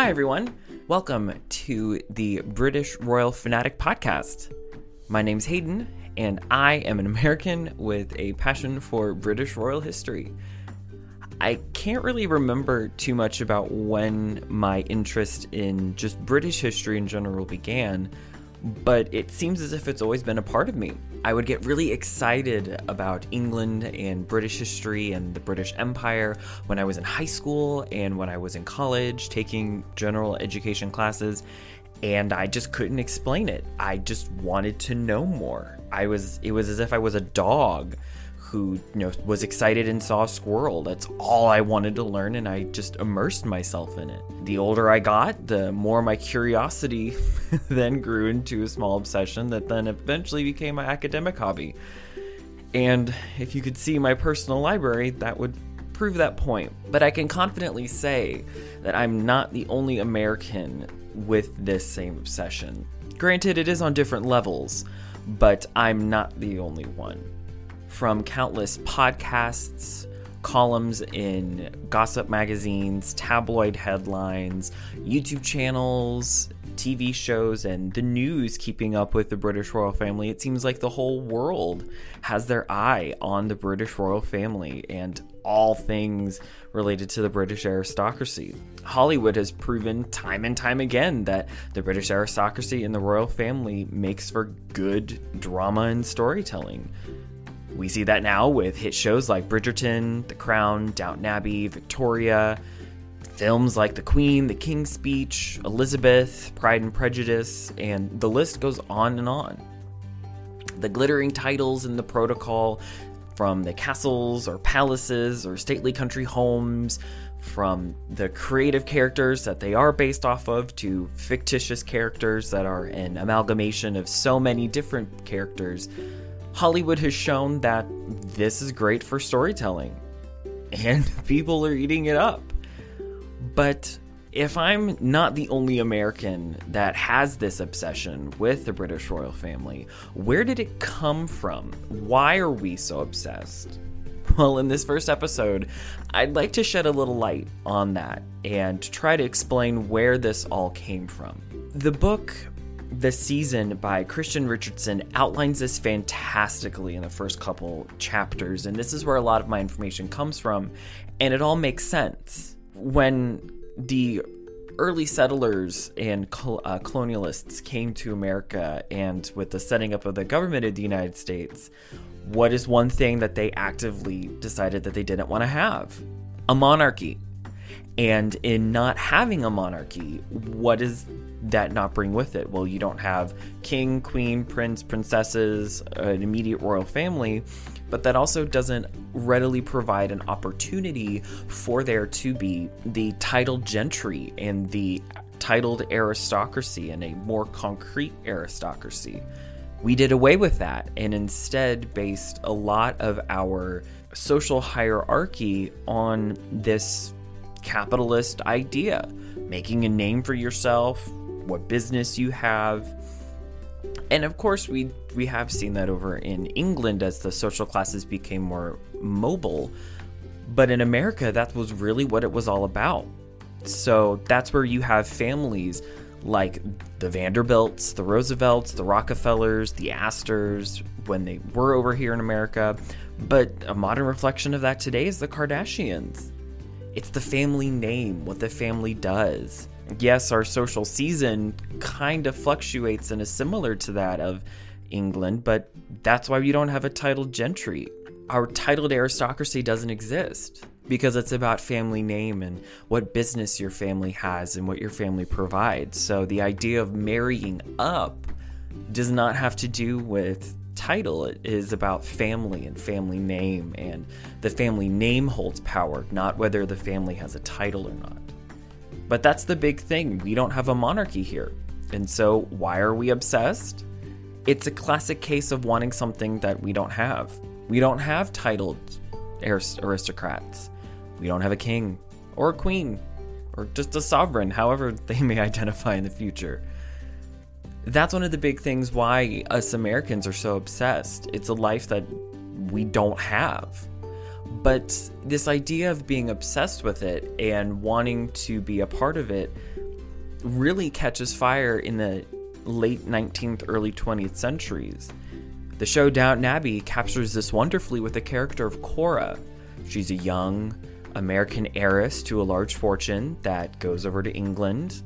Hi, everyone. Welcome to the British Royal Fanatic Podcast. My name's Hayden, and I am an American with a passion for British royal history. I can't really remember too much about when my interest in just British history in general began, but it seems as if it's always been a part of me. I would get really excited about England and British history and the British Empire when I was in high school and when I was in college taking general education classes, and I just couldn't explain it. I just wanted to know more. I was it was as if I was a dog who you know was excited and saw a squirrel. That's all I wanted to learn, and I just immersed myself in it. The older I got, the more my curiosity then grew into a small obsession that then eventually became my academic hobby. And if you could see my personal library, that would prove that point. But I can confidently say that I'm not the only American with this same obsession. Granted, it is on different levels, but I'm not the only one from countless podcasts, columns in gossip magazines, tabloid headlines, YouTube channels, TV shows, and the news keeping up with the British royal family, it seems like the whole world has their eye on the British royal family and all things related to the British aristocracy. Hollywood has proven time and time again that the British aristocracy and the royal family makes for good drama and storytelling. We see that now with hit shows like Bridgerton, The Crown, Downton Abbey, Victoria, films like The Queen, The King's Speech, Elizabeth, Pride and Prejudice, and the list goes on and on. The glittering titles in the protocol from the castles or palaces or stately country homes, from the creative characters that they are based off of to fictitious characters that are an amalgamation of so many different characters Hollywood has shown that this is great for storytelling, and people are eating it up. But if I'm not the only American that has this obsession with the British royal family, where did it come from? Why are we so obsessed? Well, in this first episode, I'd like to shed a little light on that and try to explain where this all came from. The book the season by Kristen Richardson outlines this fantastically in the first couple chapters, and this is where a lot of my information comes from, and it all makes sense. When the early settlers and uh, colonialists came to America, and with the setting up of the government of the United States, what is one thing that they actively decided that they didn't want to have? A monarchy. And in not having a monarchy, what does that not bring with it? Well, you don't have king, queen, prince, princesses, an immediate royal family, but that also doesn't readily provide an opportunity for there to be the titled gentry and the titled aristocracy and a more concrete aristocracy. We did away with that and instead based a lot of our social hierarchy on this capitalist idea making a name for yourself, what business you have. And of course, we we have seen that over in England as the social classes became more mobile. But in America, that was really what it was all about. So that's where you have families like the Vanderbilts, the Roosevelts, the Rockefellers, the Astors when they were over here in America. But a modern reflection of that today is the Kardashians. It's the family name, what the family does. Yes, our social season kind of fluctuates and is similar to that of England, but that's why we don't have a titled gentry. Our titled aristocracy doesn't exist because it's about family name and what business your family has and what your family provides. So the idea of marrying up does not have to do with title. It is about family and family name, and the family name holds power, not whether the family has a title or not. But that's the big thing. We don't have a monarchy here. And so, why are we obsessed? It's a classic case of wanting something that we don't have. We don't have titled aristocrats. We don't have a king or a queen or just a sovereign, however they may identify in the future. That's one of the big things why us Americans are so obsessed. It's a life that we don't have. But this idea of being obsessed with it and wanting to be a part of it really catches fire in the late 19th, early 20th centuries. The show Downton Abbey captures this wonderfully with the character of Cora. She's a young American heiress to a large fortune that goes over to England.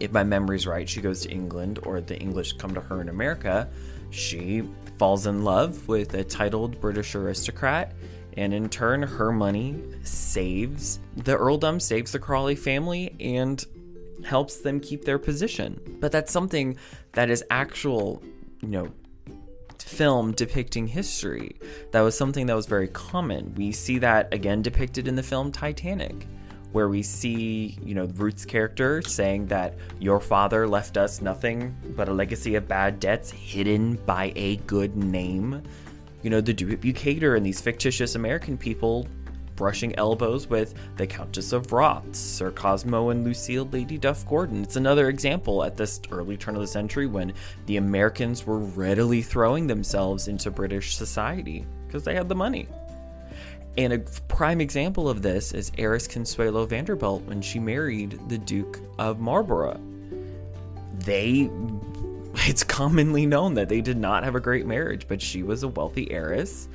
If my memory's right, she goes to England, or the English come to her in America. She falls in love with a titled British aristocrat and in turn, her money saves the earldom, saves the Crawley family, and helps them keep their position. But that's something that is actual, you know, film depicting history. That was something that was very common. We see that again depicted in the film Titanic, where we see, you know, Ruth's character saying that your father left us nothing but a legacy of bad debts hidden by a good name you know, the Duke Bucator and these fictitious American people brushing elbows with the Countess of Rothes, Sir Cosmo and Lucille Lady Duff Gordon. It's another example at this early turn of the century when the Americans were readily throwing themselves into British society because they had the money. And a prime example of this is heiress Consuelo Vanderbilt when she married the Duke of Marlborough. They it's commonly known that they did not have a great marriage, but she was a wealthy heiress.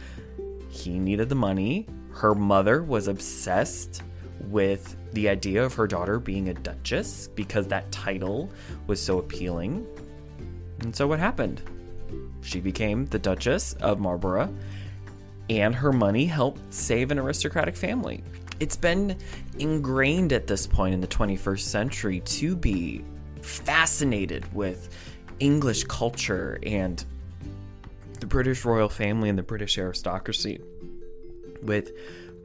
He needed the money. Her mother was obsessed with the idea of her daughter being a duchess because that title was so appealing. And so what happened? She became the Duchess of Marlborough, and her money helped save an aristocratic family. It's been ingrained at this point in the 21st century to be fascinated with English culture and the British royal family and the British aristocracy with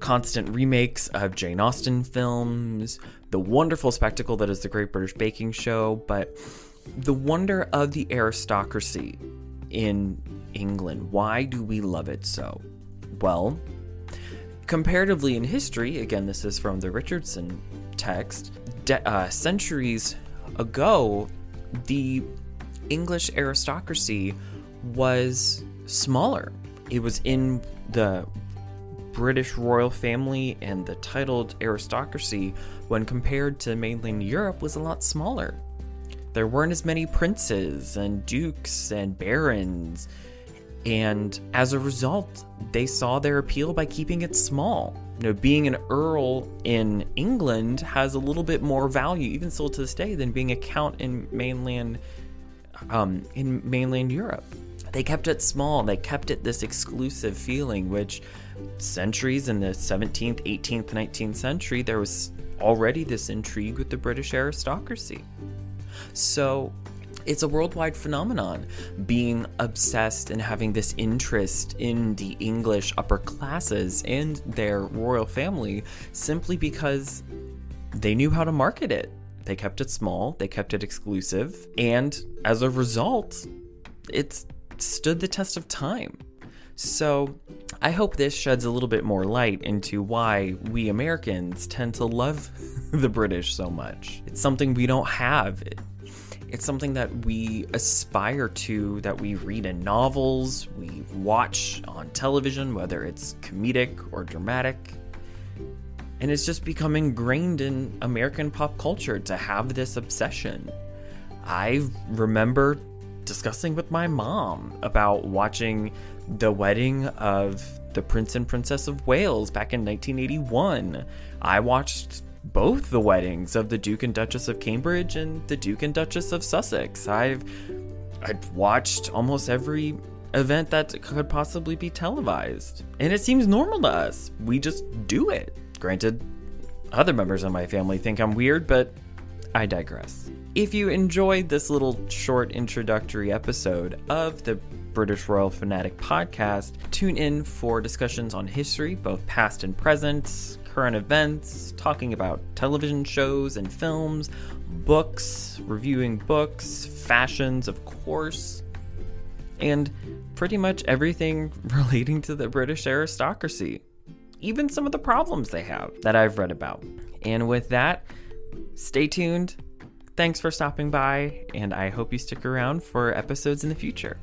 constant remakes of Jane Austen films, the wonderful spectacle that is the Great British Baking Show, but the wonder of the aristocracy in England. Why do we love it so? Well, comparatively in history, again, this is from the Richardson text, de- uh, centuries ago, the English aristocracy was smaller. It was in the British royal family and the titled aristocracy when compared to mainland Europe was a lot smaller. There weren't as many princes and dukes and barons, and as a result, they saw their appeal by keeping it small. You know, being an earl in England has a little bit more value, even still to this day, than being a count in mainland um, in mainland Europe. They kept it small, they kept it this exclusive feeling, which centuries in the 17th, 18th, 19th century, there was already this intrigue with the British aristocracy. So it's a worldwide phenomenon being obsessed and having this interest in the English upper classes and their royal family simply because they knew how to market it. They kept it small, they kept it exclusive, and as a result, it stood the test of time. So, I hope this sheds a little bit more light into why we Americans tend to love the British so much. It's something we don't have. It's something that we aspire to, that we read in novels, we watch on television, whether it's comedic or dramatic and it's just become ingrained in American pop culture to have this obsession. I remember discussing with my mom about watching the wedding of the Prince and Princess of Wales back in 1981. I watched both the weddings of the Duke and Duchess of Cambridge and the Duke and Duchess of Sussex. I've I've watched almost every event that could possibly be televised. And it seems normal to us. We just do it. Granted, other members of my family think I'm weird, but I digress. If you enjoyed this little short introductory episode of the British Royal Fanatic podcast. Tune in for discussions on history, both past and present, current events, talking about television shows and films, books, reviewing books, fashions, of course, and pretty much everything relating to the British aristocracy. Even some of the problems they have that I've read about. And with that, stay tuned. Thanks for stopping by, and I hope you stick around for episodes in the future.